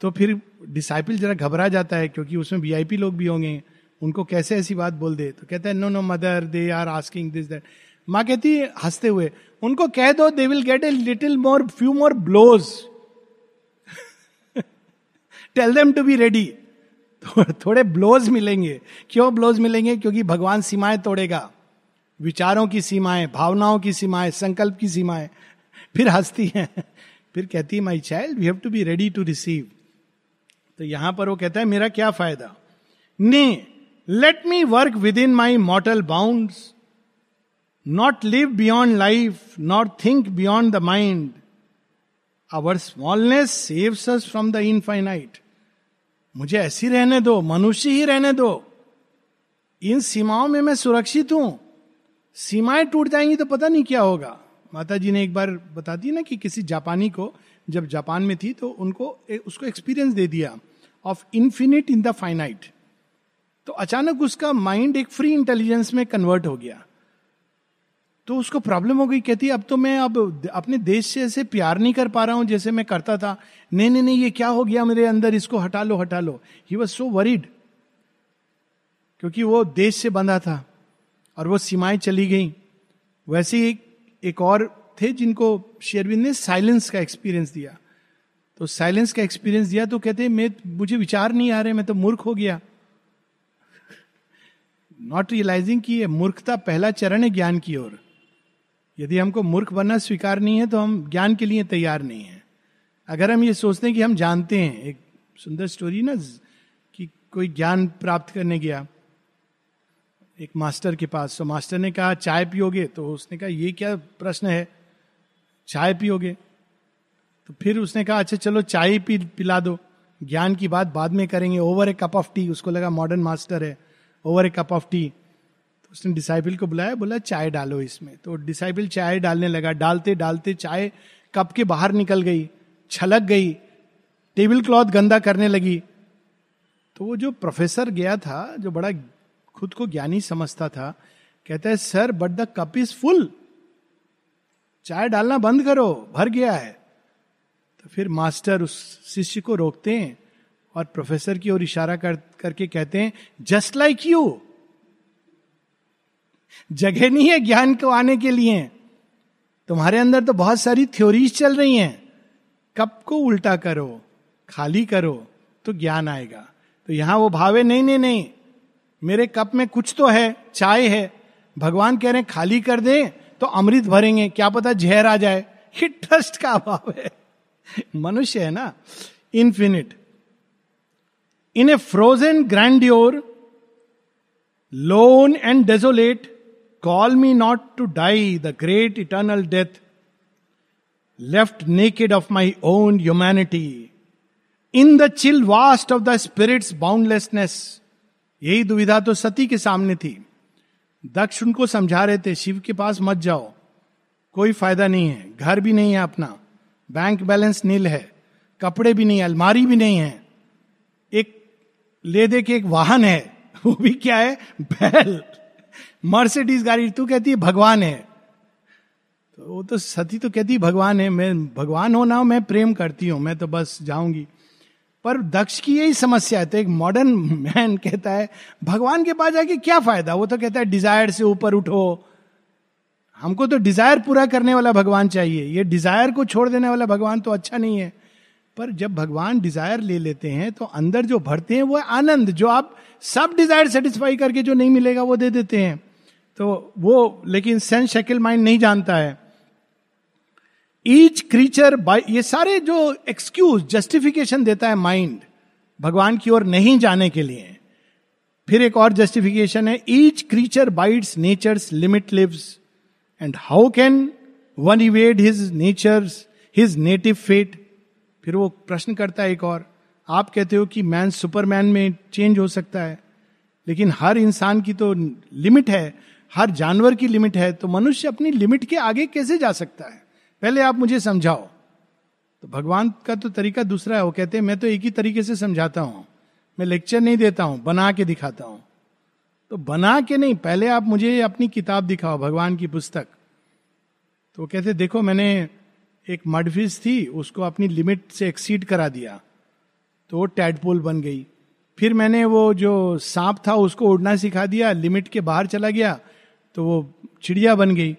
तो फिर डिसाइपल जरा घबरा जाता है, क्योंकि उसमें वीआईपी लोग भी होंगे, उनको कैसे ऐसी बात बोल दे? तो कहता है no no mother they are asking this that माँ कहती है, हँसते हुए, उनको कह दो they will get a little more few more blows tell them to be ready थोड़े ब्लोज मिलेंगे। क्यों ब्लोज मिलेंगे? क्योंकि भगवान सीमाएँ तोड़ेगा। विचारों की सीमाएँ, भावनाओं की सीमाएँ, संकल्प की सीमाएँ। फिर हंसती हैं। फिर कहती है my child we have to be ready to receive तो यहाँ पर वो कहता है, मेरा क्या फ़ायदा? Nay let me work within my mortal bound not live beyond life not think beyond the mind our smallness saves us from the infinite मुझे ऐसी रहने दो, मनुष्य ही रहने दो। इन सीमाओं में मैं सुरक्षित हूँ। सीमाएँ टूट जाएँगी तो पता नहीं क्या होगा। माता जी ने एक बार बता दी ना कि किसी जापानी को, जब जापान में थी तो उनको उसको एक्सपीरियंस दे दिया of infinite in the finite तो अचानक उसका माइंड एक फ्री इंटेलिजेंस में कन्वर्ट हो गया। तो उसको प्रॉब्लम हो गई कहती अब तो मैं अब अपने देश से ऐसे प्यार नहीं कर पा रहा हूँ जैसे मैं करता था। नहीं नहीं नहीं ये क्या हो गया मेरे अंदर? इसको हटा लो हटा लो। ही वॉज़ सो वरीड क्योंकि वो देश से बंधा था और वो सीमाएँ चली गई। वैसे ही एक, एक और थे जिनको शेरविंद ने साइलेंस का एक्सपीरियंस दिया। तो साइलेंस का एक्सपीरियंस दिया तो कहते मैं मुझे विचार नहीं आ रहे मैं तो मूर्ख हो गया। नॉट रियलाइजिंग की मूर्खता पहला चरण है ज्ञान की ओर। यदि हमको मूर्ख बनना स्वीकार नहीं है तो हम ज्ञान के लिए तैयार नहीं है। अगर हम ये सोचते हैं कि हम जानते हैं, एक सुंदर स्टोरी ना कि कोई ज्ञान प्राप्त करने गया, एक मास्टर के पास तो मास्टर ने कहा, चाय पियोगे? तो उसने कहा, ये क्या प्रश्न है? चाय पियोगे? तो फिर उसने कहा अच्छा चलो चाय पी, पिला दो। ज्ञान की बात बाद में करेंगे। Over a cup of tea उसको लगा मॉडर्न मास्टर है। Over a cup of tea उसने डिसाइबल को बुलाया, बोला, चाय डालो इसमें। तो डिसाइबल चाय डालने लगा। डालते डालते चाय कप के बाहर निकल गई, छलक गई टेबल क्लॉथ गंदा करने लगी। तो वो जो प्रोफेसर गया था, जो बड़ा खुद को ज्ञानी समझता था, कहता है sir but the cup is full चाय डालना बंद करो, भर गया है। तो फिर मास्टर उस शिष्य को रोकते हैं और प्रोफेसर की ओर इशारा कर, करके कहते हैं जस्ट लाइक यू जगह नहीं है ज्ञान को आने के लिए। तुम्हारे अंदर तो बहुत सारी थ्योरीज चल रही हैं। कप को उल्टा करो, खाली करो तो ज्ञान आएगा। तो यहाँ वो भावे, नहीं नहीं नहीं। मेरे कप में कुछ तो है, चाय है। भगवान कह रहे हैं, खाली कर दे तो अमृत भरेंगे। क्या पता जहर आ जाए। ये ट्रस्ट का अभाव है। मनुष्य है ना। Infinite in a frozen grandeur lone and desolate call me not to die the great eternal death left naked of my own humanity in the chill vast of the spirit's boundlessness यही दुविधा तो सती के सामने थी दक्ष उनको समझा रहे थे शिव के पास मत जाओ कोई फ़ायदा नहीं है घर भी नहीं है अपना बैंक बैलेंस नील है कपड़े भी नहीं अलमारी भी नहीं है एक ले दे के एक वाहन है वो भी क्या है बैल मर्सिडीज गाड़ी, तू कहती है भगवान है। तो वो तो सती तो कहती भगवान है, मैं भगवान हो ना हो मैं प्रेम करती हूँ, मैं तो बस जाऊँगी। पर दक्ष की यही समस्या है तो एक मॉडर्न मैन कहता है, भगवान के पास जाके क्या फ़ायदा? वो तो कहता है डिज़ायर से ऊपर उठो। हमको तो डिज़ायर पूरा करने वाला भगवान चाहिए। ये डिज़ायर को छोड़ देने वाला भगवान तो अच्छा नहीं है। पर जब भगवान डिज़ायर ले लेते हैं तो अंदर जो भरते हैं, वो आनंद, जो आप सब डिज़ायर सेटिस्फाई करके जो नहीं मिलेगा, वो दे देते हैं। तो वो, लेकिन सेंस शकिल माइंड नहीं जानता है। ईच क्रीचर बाय ये सारे जो एक्सक्यूज जस्टिफिकेशन देता है माइंड भगवान की ओर नहीं जाने के लिए। फिर एक और जस्टिफिकेशन है each creature bites nature's limit lives and how can one evade his nature his native fate फिर वो प्रश्न करता है एक और, आप कहते हो कि मैन सुपरमैन में चेंज हो सकता है, लेकिन हर इंसान की तो लिमिट है। हर जानवर की लिमिट है तो मनुष्य अपनी लिमिट के आगे कैसे जा सकता है? पहले आप मुझे समझाओ। तो भगवान का तो तरीका दूसरा है, वो कहते हैं, मैं तो एक ही तरीके से समझाता हूँ। मैं लेक्चर नहीं देता हूँ, बना के दिखाता हूँ। तो बना के नहीं, पहले आप मुझे अपनी किताब दिखाओ, भगवान की पुस्तक। तो वो कहते, देखो, मैंने एक मडफिस थी, उसको अपनी लिमिट से एक्सीड करा दिया। तो वो टैडपोल बन गई। फिर मैंने वो जो सांप था, उसको उड़ना सिखा दिया, लिमिट के बाहर चला गया। तो वो चिड़िया बन गई।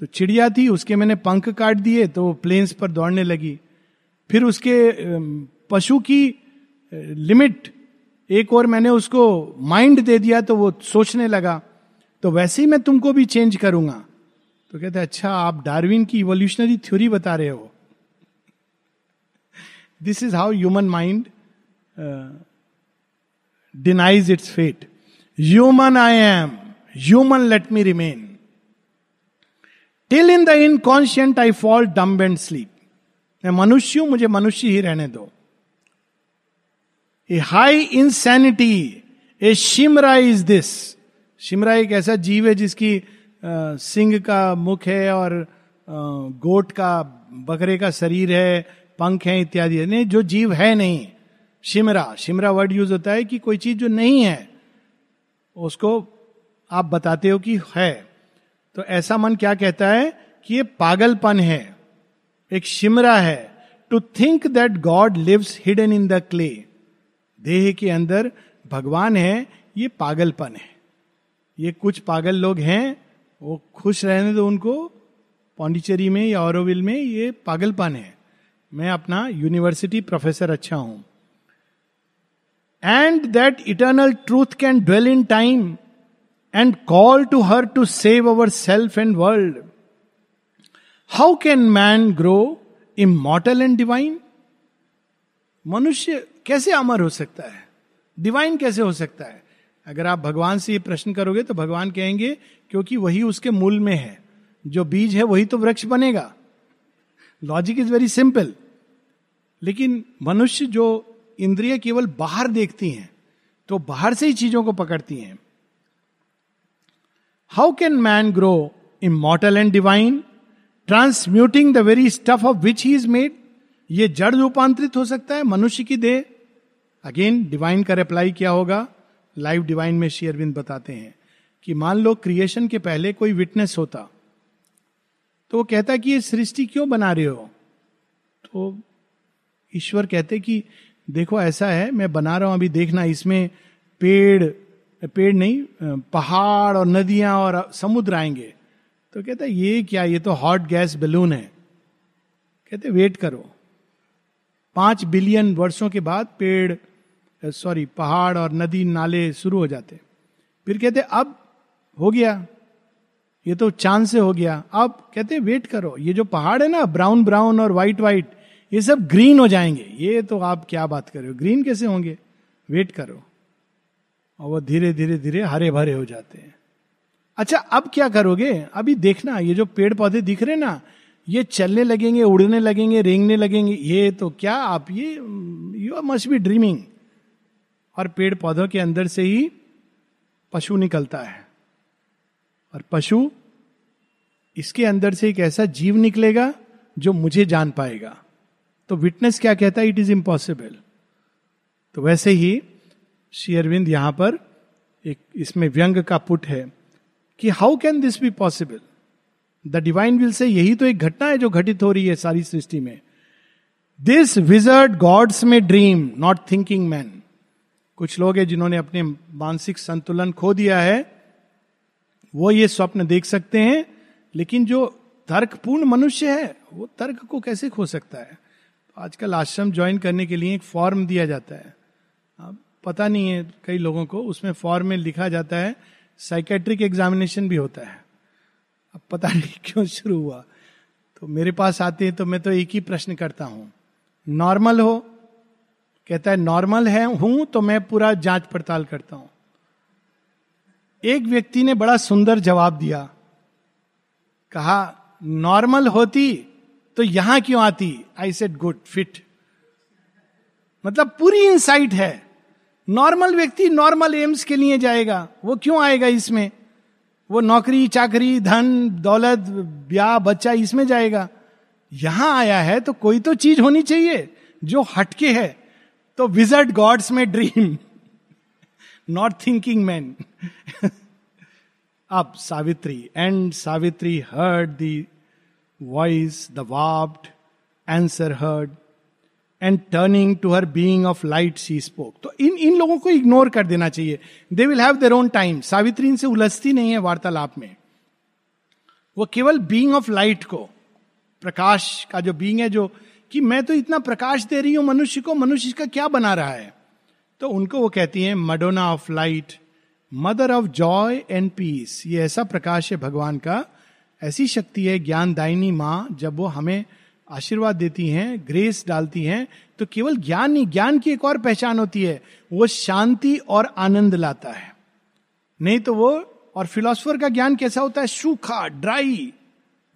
तो चिड़िया थी, उसके मैंने पंख काट दिए तो वो प्लेन्स पर दौड़ने लगी। फिर उसके पशु की लिमिट एक और मैंने उसको माइंड दे दिया तो वो सोचने लगा तो वैसे ही मैं तुमको भी चेंज करूँगा। तो कहते अच्छा आप डार्विन की इवोल्यूशनरी थ्योरी बता रहे हो। This is how human mind denies its fate human I am human let me remain till in the inconscient I fall dumb and sleep मैं मनुष्य हूँ, मुझे मनुष्य ही रहने दो। A high insanity a chimera is this chimera एक ऐसा जीव है जिसकी सिंह का मुख है और गोट का, बकरे का शरीर है, पंख है इत्यादि नहीं, जो जीव है नहीं। शिमरा शिमरा वर्ड यूज़ होता है कि कोई चीज़ जो नहीं है, उसको आप बताते हो कि है। तो ऐसा मन क्या कहता है कि ये पागलपन है, एक शिमरा है। To think that God lives hidden in the clay देह के अंदर भगवान है, ये पागलपन है। ये कुछ पागल लोग हैं, वो खुश रहने दो उनको, पौंडीचेरी में या औरविल में ये पागलपन है। मैं अपना यूनिवर्सिटी प्रोफेसर अच्छा हूँ। And that eternal truth can dwell in time and call to her to save our self and world how can man grow immortal and divine मनुष्य कैसे अमर हो सकता है? डिवाइन कैसे हो सकता है? अगर आप भगवान से ये प्रश्न करोगे तो भगवान कहेंगे, क्योंकि वही उसके मूल में है। जो बीज है वही तो वृक्ष बनेगा। लॉजिक इज़ वेरी सिंपल लेकिन मनुष्य जो इंद्रिय केवल बाहर देखती हैं तो बाहर से ही चीज़ों को पकड़ती हैं। How can man grow immortal and divine transmuting the very stuff of which he is made ये जड़ रूपांतरित हो सकता है मनुष्य की देह। अगेन डिवाइन का रिप्लाई क्या होगा? लाइव डिवाइन में शेयरविंद बताते हैं कि मान लो क्रिएशन के पहले कोई विटनेस होता। तो वो कहता कि ये सृष्टि क्यों बना रहे हो? तो ईश्वर कहते कि, देखो ऐसा है, मैं बना रहा हूँ, अभी देखना इसमें पेड़ पेड़ नहीं पहाड़ और नदियाँ और समुद्र आएँगे। तो कहता ये क्या, ये तो हॉट गैस बलून है। कहते वेट करो। पाँच बिलियन वर्षों के बाद पेड़ सॉरी पहाड़ और नदी नाले शुरू हो जाते फिर कहते अब हो गया। ये तो चाँद से हो गया। अब कहते वेट करो। ये जो पहाड़ है ना ब्राउन ब्राउन और व्हाइट व्हाइट ये सब ग्रीन हो जाएँगे। ये तो आप क्या बात कर रहे हो? ग्रीन कैसे होंगे? वेट करो। और वो धीरे धीरे धीरे हरे भरे हो जाते हैं। अच्छा अब क्या करोगे? अभी देखना, ये जो पेड़ पौधे दिख रहे ना, ये चलने लगेंगे, उड़ने लगेंगे, रेंगने लगेंगे, ये तो क्या आप ये यू मस्ट बी ड्रीमिंग और पेड़ पौधों के अंदर से ही पशु निकलता है। और पशु इसके अंदर से एक ऐसा जीव निकलेगा जो मुझे जान पाएगा। तो विटनेस क्या कहता है? इट इज़ इम्पॉसिबल तो वैसे ही शेयरविंद यहाँ पर एक इसमें व्यंग का पुट है कि how can this be possible the divine will से यही तो एक घटना है जो घटित हो रही है सारी सृष्टि में। दिस विजर्ड गॉड्स में ड्रीम नॉट थिंकिंग मैन कुछ लोग हैं जिन्होंने अपने मानसिक संतुलन खो दिया है। वो ये स्वप्न देख सकते हैं, लेकिन जो तर्कपूर्ण मनुष्य है, वो तर्क को कैसे खो सकता है? आजकल आश्रम ज्वाइन करने के लिए एक फॉर्म दिया जाता है। पता नहीं है कई लोगों को, उसमें फॉर्म में लिखा जाता है साइकेट्रिक एग्जामिनेशन भी होता है। अब पता नहीं क्यों शुरू हुआ। तो मेरे पास आते हैं तो मैं तो एक ही प्रश्न करता हूँ। नॉर्मल हो, कहता है नॉर्मल है, हूँ तो मैं पूरा जाँच पड़ताल करता हूँ। एक व्यक्ति ने बड़ा सुंदर जवाब दिया। कहा नॉर्मल होती तो यहाँ क्यों आती? आई सेट गुड फिट मतलब पूरी इंसाइट है। नॉर्मल व्यक्ति नॉर्मल एम्स के लिए जाएगा। वो क्यों आएगा इसमें? वो नौकरी, चाकरी, धन, दौलत, ब्याह, बच्चा इसमें जाएगा। यहाँ आया है तो कोई तो चीज़ होनी चाहिए जो हटके है। तो विजर्ड गॉड्स में ड्रीम नॉट थिंकिंग मैन अब Savitri and Savitri heard the voice the warped answer heard and turning to her being of light she spoke तो इन इन लोगों को इग्नोर कर देना चाहिए। They will have their own time Savitri इनसे उलझती नहीं है वार्तालाप में। वो केवल बीइंग ऑफ़ लाइट को, प्रकाश का जो बींग है जो, कि मैं तो इतना प्रकाश दे रही हूँ मनुष्य को, मनुष्य का क्या बना रहा है? तो उनको वो कहती है Madonna of light mother of joy and peace ये ऐसा प्रकाश है भगवान का। ऐसी शक्ति है ज्ञान दायनी माँ, जब वो हमें आशीर्वाद देती हैं ग्रेस डालती हैं तो केवल ज्ञान नहीं ज्ञान की एक और पहचान होती है, वो शांति और आनंद लाता है। नहीं तो वो, और फिलोसफर का ज्ञान कैसा होता है? सूखा ड्राई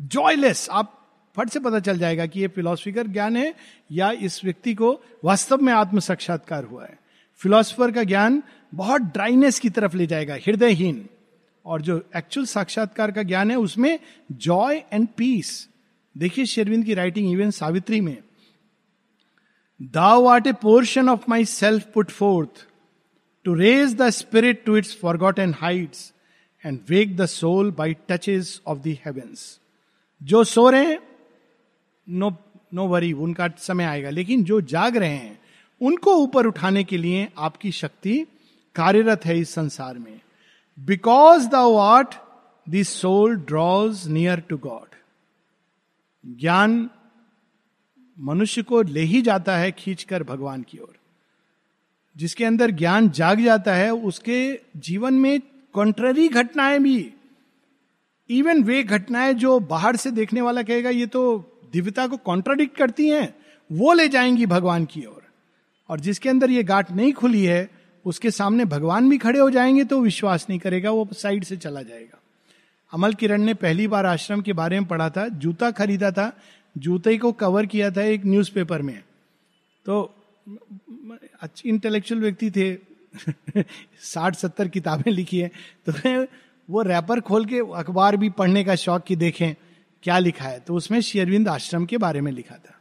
जॉयलेस आप फट से पता चल जाएगा कि ये फिलोसफिकर ज्ञान है, या इस व्यक्ति को वास्तव में आत्म साक्षात्कार हुआ है। फिलोसफर का ज्ञान बहुत ड्राइनेस की तरफ़ ले जाएगा, हृदयहीन। और जो एक्चुअल साक्षात्कार का ज्ञान है, उसमें जॉय एंड पीस देखिए शेरविंद की राइटिंग इवन सावित्री में thou art a portion of my self put forth to raise the spirit to its forgotten heights and wake the soul by touches of the heavens जो सो रहे हैं no no worry उनका समय आएगा। लेकिन जो जाग रहे हैं, उनको ऊपर उठाने के लिए आपकी शक्ति कार्यरत है इस संसार में। Because the art this soul draws near to God ज्ञान मनुष्य को ले ही जाता है खींचकर भगवान की ओर। जिसके अंदर ज्ञान जाग जाता है, उसके जीवन में कॉन्ट्ररी घटनाएँ भी इवन वे घटनाएँ जो बाहर से देखने वाला कहेगा, ये तो दिव्यता को कॉन्ट्राडिक्ट करती हैं, वो ले जाएँगी भगवान की ओर। और जिसके अंदर ये गांठ नहीं खुली है, उसके सामने भगवान भी खड़े हो जाएँगे तो विश्वास नहीं करेगा, वो साइड से चला जाएगा। अमल किरण ने पहली बार आश्रम के बारे में पढ़ा था, जूता खरीदा था, जूते को कवर किया था एक न्यूज़पेपर में। तो अच्छी इंटेलेक्चुअल व्यक्ति थे साठ सत्तर किताबें लिखी है तो वो रैपर खोल के अखबार भी पढ़ने का शौक की देखें क्या लिखा है। तो उसमें शेरविंद आश्रम के बारे में लिखा था।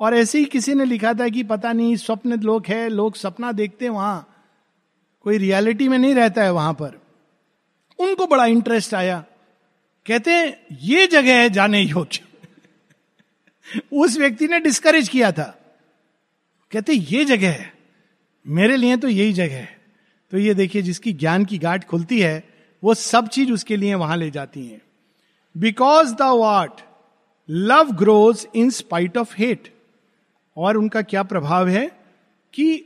और ऐसे ही किसी ने लिखा था कि पता नहीं, स्वप्न लोग है, लोग सपना देखते हैं वहाँ। कोई रियलिटी में नहीं रहता है वहाँ पर। उनको बड़ा इंटरेस्ट आया। कहते हैं, ये जगह है जाने योग्य. उस व्यक्ति ने डिस्करेज किया था। कहते, ये जगह है। मेरे लिए तो यही जगह है। तो ये देखिए, जिसकी ज्ञान की गाठ खुलती है, वो सब चीज़ उसके लिए वहाँ ले जाती है। Because the what love grows in spite of hate और उनका क्या प्रभाव है कि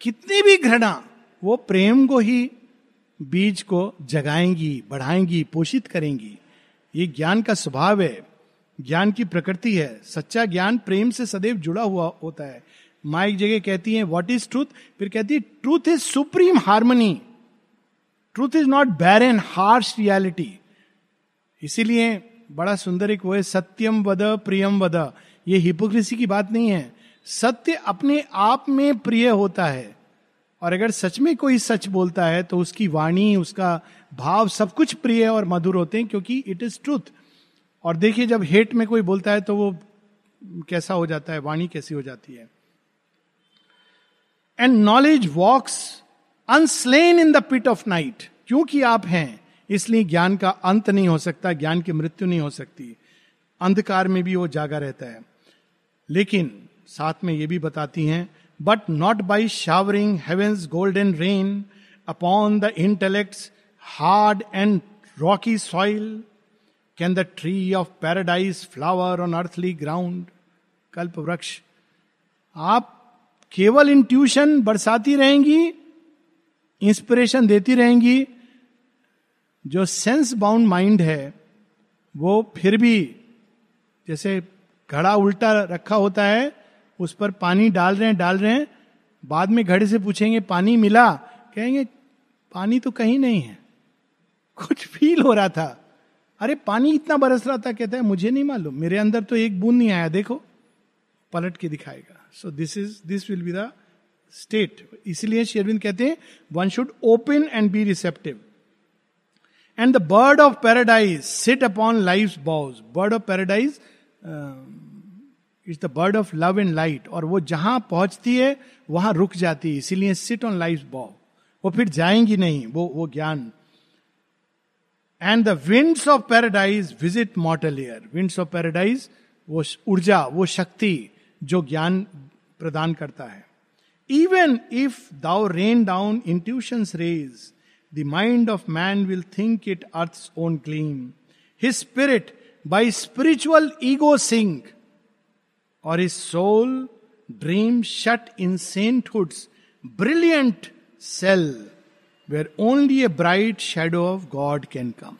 कितनी भी घृणा, वो प्रेम को ही, बीज को जगाएँगी, बढ़ाएँगी, पोषित करेंगी। ये ज्ञान का स्वभाव है, ज्ञान की प्रकृति है, सच्चा ज्ञान प्रेम से सदैव जुड़ा हुआ होता है। माँ एक जगह कहती है वॉट इज़ ट्रूथ फिर कहती है truth is supreme harmony truth is not barren harsh reality इसीलिए बड़ा सुंदर एक वो है, सत्यम वद, प्रियम वद. ये हिपोक्रेसी की बात नहीं है। सत्य अपने आप में प्रिय होता है। और अगर सच में कोई सच बोलता है तो उसकी वाणी, उसका भाव सब कुछ प्रिय और मधुर होते हैं क्योंकि इट इज़ ट्रूथ और देखिए, जब हेट में कोई बोलता है तो वो कैसा हो जाता है, वाणी कैसी हो जाती है। And knowledge walks unslain in the pit of night क्योंकि आप हैं, इसलिए ज्ञान का अंत नहीं हो सकता, ज्ञान की मृत्यु नहीं हो सकती। अंधकार में भी वो जागा रहता है। लेकिन साथ में ये भी बताती हैं, but not by showering heaven's golden rain upon the intellect's hard and rocky soil, can the tree of paradise flower on earthly ground. कल्प वृक्ष आप केवल इंट्यूशन बरसाती रहेंगी इंस्पिरेशन देती रहेंगी जो सेंस बाउंड माइंड है वो फिर भी जैसे घड़ा उल्टा रखा होता है उस पर पानी डाल रहे हैं डाल रहे हैं बाद में घड़े से पूछेंगे पानी मिला? कहेंगे पानी तो कहीं नहीं है। कुछ फील हो रहा था। अरे, पानी इतना बरस रहा था, कहता है, मुझे नहीं मालूम। मेरे अंदर तो एक बूंद नहीं आया, देखो। पलट के दिखाएगा। So this is this will be the state इसलिए शेरविंद कहते हैं one should open and be receptive and the bird of paradise sit upon life boughs bird of paradise it's the bird of love and light और वो जहाँ पहुँचती है, वहाँ रुक जाती है। इसीलिए सिट ऑन लाइफ बॉ वो फिर जाएँगी नहीं। वो वो ज्ञान and the winds of paradise visit mortal air winds of paradise वो ऊर्जा, वो शक्ति जो ज्ञान प्रदान करता है। Even if thou rain down intuition rays the mind of man will think it earth own clean his spirit by spiritual ego sink और इस soul dream shut in sainthood's brilliant cell where only a bright shadow of God can come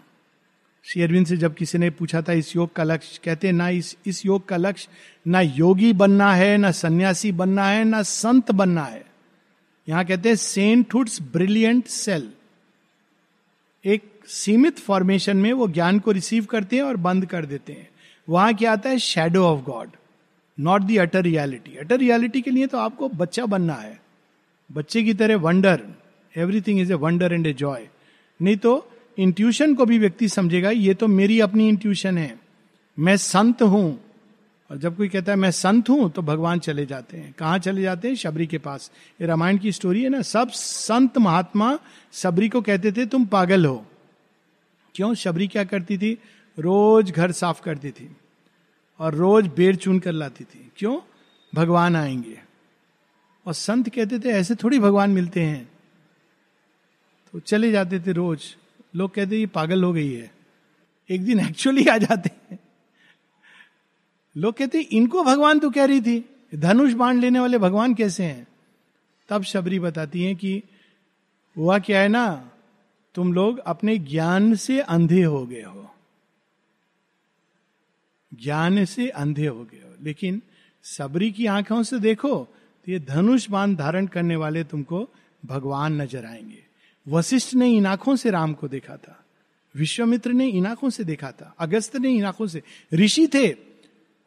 Shri Arvind से जब किसी ने पूछा था, इस योग का लक्ष्य? कहते हैं, ना इस इस योग का लक्ष्य, ना योगी बनना है, ना सन्यासी बनना है, ना संत बनना है। यहाँ कहते हैं सेंट हुड्स ब्रिलियंट सेल एक सीमित फॉर्मेशन में वो ज्ञान को रिसीव करते हैं और बंद कर देते हैं। वहाँ क्या आता है? Shadow of God not the utter reality utter reality के लिए तो आपको बच्चा बनना है। बच्चे की तरह wonder everything is a wonder and a joy नहीं तो इंट्यूशन को भी व्यक्ति समझेगा, ये तो मेरी अपनी इंट्यूशन है। मैं संत हूँ। और जब कोई कहता है, मैं संत हूँ तो भगवान चले जाते हैं। कहाँ चले जाते हैं? शबरी के पास। ये रामायण की स्टोरी है ना, सब संत महात्मा शबरी को कहते थे, तुम पागल हो। क्यों? शबरी क्या करती थी? रोज घर साफ़ करती थी। और रोज बेर चुन कर लाती थी। क्यों? भगवान आएँगे। और संत कहते थे, ऐसे थोड़ी भगवान मिलते हैं। तो चले जाते थे रोज। लोग कहते ये पागल हो गई है। एक दिन एक्चुअली आ जाते हैं। लोग कहते इनको भगवान तो कह रही थी, धनुष बाण लेने वाले भगवान कैसे हैं? तब शबरी बताती हैं कि, हुआ क्या है ना, तुम लोग अपने ज्ञान से अंधे हो गए हो। ज्ञान से अंधे हो गए हो। लेकिन सबरी की आँखों से देखो तो ये धनुष बाण धारण करने वाले तुमको भगवान नज़र आएँगे। वशिष्ठ ने इन आँखों से राम को देखा था। विश्वमित्र ने इन आँखों से देखा था। अगस्त ने इन आँखों से। ऋषि थे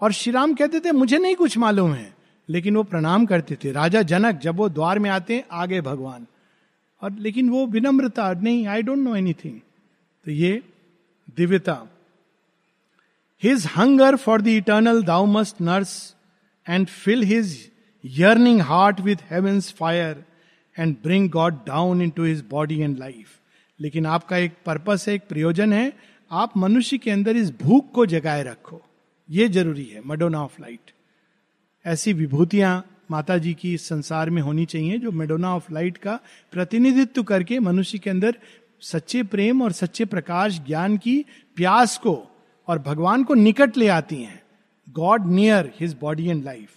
और श्री राम कहते थे, मुझे नहीं कुछ मालूम है। लेकिन वो प्रणाम करते थे। राजा जनक जब वो द्वार में आते हैं, आगे भगवान। और लेकिन वो विनम्रता, नहीं आई डोंट नो एनीथिंग तो ये दिव्यता। His hunger for the eternal thou must nurse and fill his yearning heart with heaven's fire and bring God down into his body and life लेकिन आपका एक पर्पस है, एक प्रयोजन है, आप मनुष्य के अंदर इस भूख को जगाए रखो। ये ज़रूरी है मडोना ऑफ़ लाइट ऐसी विभूतियाँ माता जी की इस संसार में होनी चाहिए, जो मेडोना ऑफ़ लाइट का प्रतिनिधित्व करके मनुष्य के अंदर सच्चे प्रेम और सच्चे प्रकाश, ज्ञान की प्यास को और भगवान को निकट ले आती हैं। God near his body and life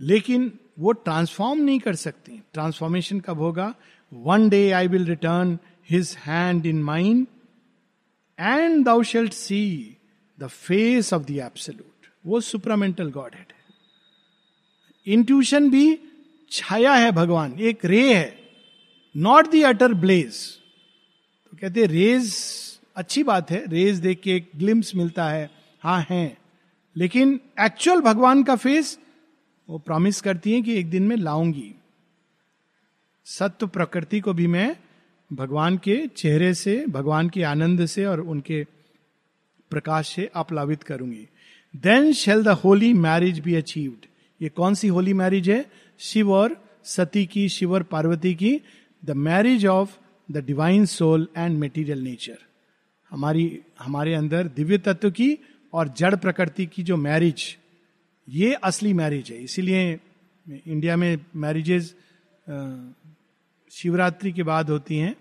लेकिन वो ट्रांसफॉर्म नहीं कर सकती। ट्रांसफॉर्मेशन कब होगा? One day I will return his hand in mind and thou shalt see the face of the absolute वो सुपरामेंटल गॉड हेड है। इंट्यूशन भी छाया है भगवान, एक रे है नॉट दी अटर ब्लेज तो कहते रेज अच्छी बात है रेज देख के एक ग्लिम्स मिलता है। हाँ है। लेकिन एक्चुअल भगवान का फेस वो प्रॉमिस करती है कि एक दिन में लाऊँगी। सत्य प्रकृति को भी मैं भगवान के चेहरे से, भगवान के आनंद से और उनके प्रकाश से अपलावित करूँगी। Then shall the holy marriage be achieved ये कौन सी होली मैरिज है? शिव और सती की, शिव और पार्वती की the marriage of the divine soul and material nature हमारी, हमारे अंदर दिव्य तत्व की और जड़ प्रकृति की जो मैरिज ये असली मैरिज है। इसीलिए इंडिया में मैरिजेज शिवरात्रि के बाद होती हैं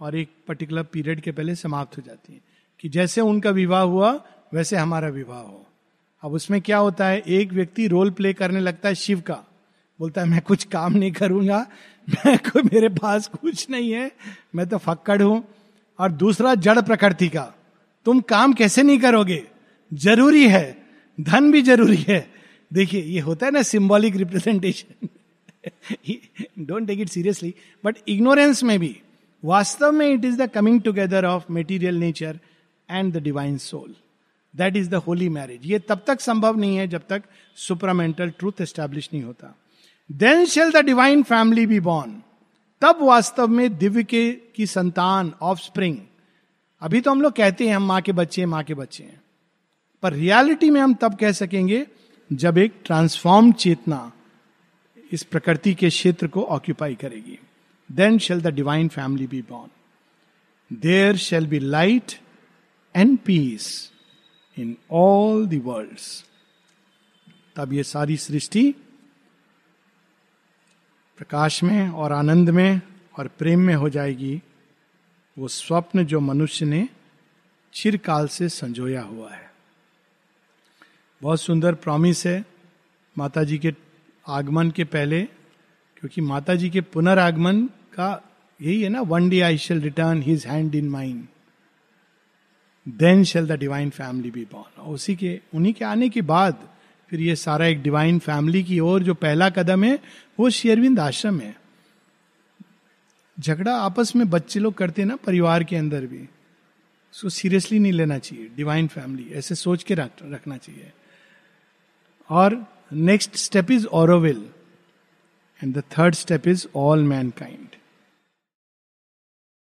और एक पर्टिकुलर पीरियड के पहले समाप्त हो जाती हैं। कि जैसे उनका विवाह हुआ, वैसे हमारा विवाह हो। अब उसमें क्या होता है? एक व्यक्ति रोल प्ले करने लगता है शिव का। बोलता है, मैं कुछ काम नहीं करूँगा। मैं को, मेरे पास कुछ नहीं है। मैं तो फक्कड़ हूँ। और दूसरा, जड़ प्रकृति का। तुम काम कैसे नहीं करोगे? ज़रूरी है। धन भी ज़रूरी है। देखिए, ये होता है ना symbolic representation don't take it seriously but ignorance में भी, वास्तव में it is the coming together of material nature and the divine soul that is the holy marriage ये तब तक संभव नहीं है जब तक सुपरामेंटल ट्रूथ एस्टेब्लिश नहीं होता। Then shall the divine family be born तब वास्तव में दिव्य के, की संतान ऑफ़ स्प्रिंग अभी तो हम लोग कहते हैं, हम माँ के बच्चे हैं माँ के बच्चे हैं। पर रियलिटी में हम तब कह सकेंगे जब एक ट्रांसफॉर्म चेतना इस प्रकृति के क्षेत्र को ऑक्यूपाई करेगी। Then shall the divine family be born there shall be light and peace in all the world तब ये सारी सृष्टि प्रकाश में और आनंद में और प्रेम में हो जाएगी। वो स्वप्न जो मनुष्य ने चिरकाल से संजोया हुआ है। बहुत सुंदर प्रॉमिस है माता जी के आगमन के पहले क्योंकि माता जी के पुनरागमन का यही है ना one day I shall return his hand in mind then shall the divine family be born उसी के उन्हीं के आने के बाद फिर ये सारा एक डिवाइन फैमिली की ओर जो पहला कदम है वो शेरविंद आश्रम है। झगड़ा आपस में बच्चे लोग करते ना परिवार के अंदर भी। उसको सीरियसली नहीं लेना चाहिए डिवाइन फैमिली ऐसे सोच के रख, रखना चाहिए। और next step is Auroville and the third step is all mankind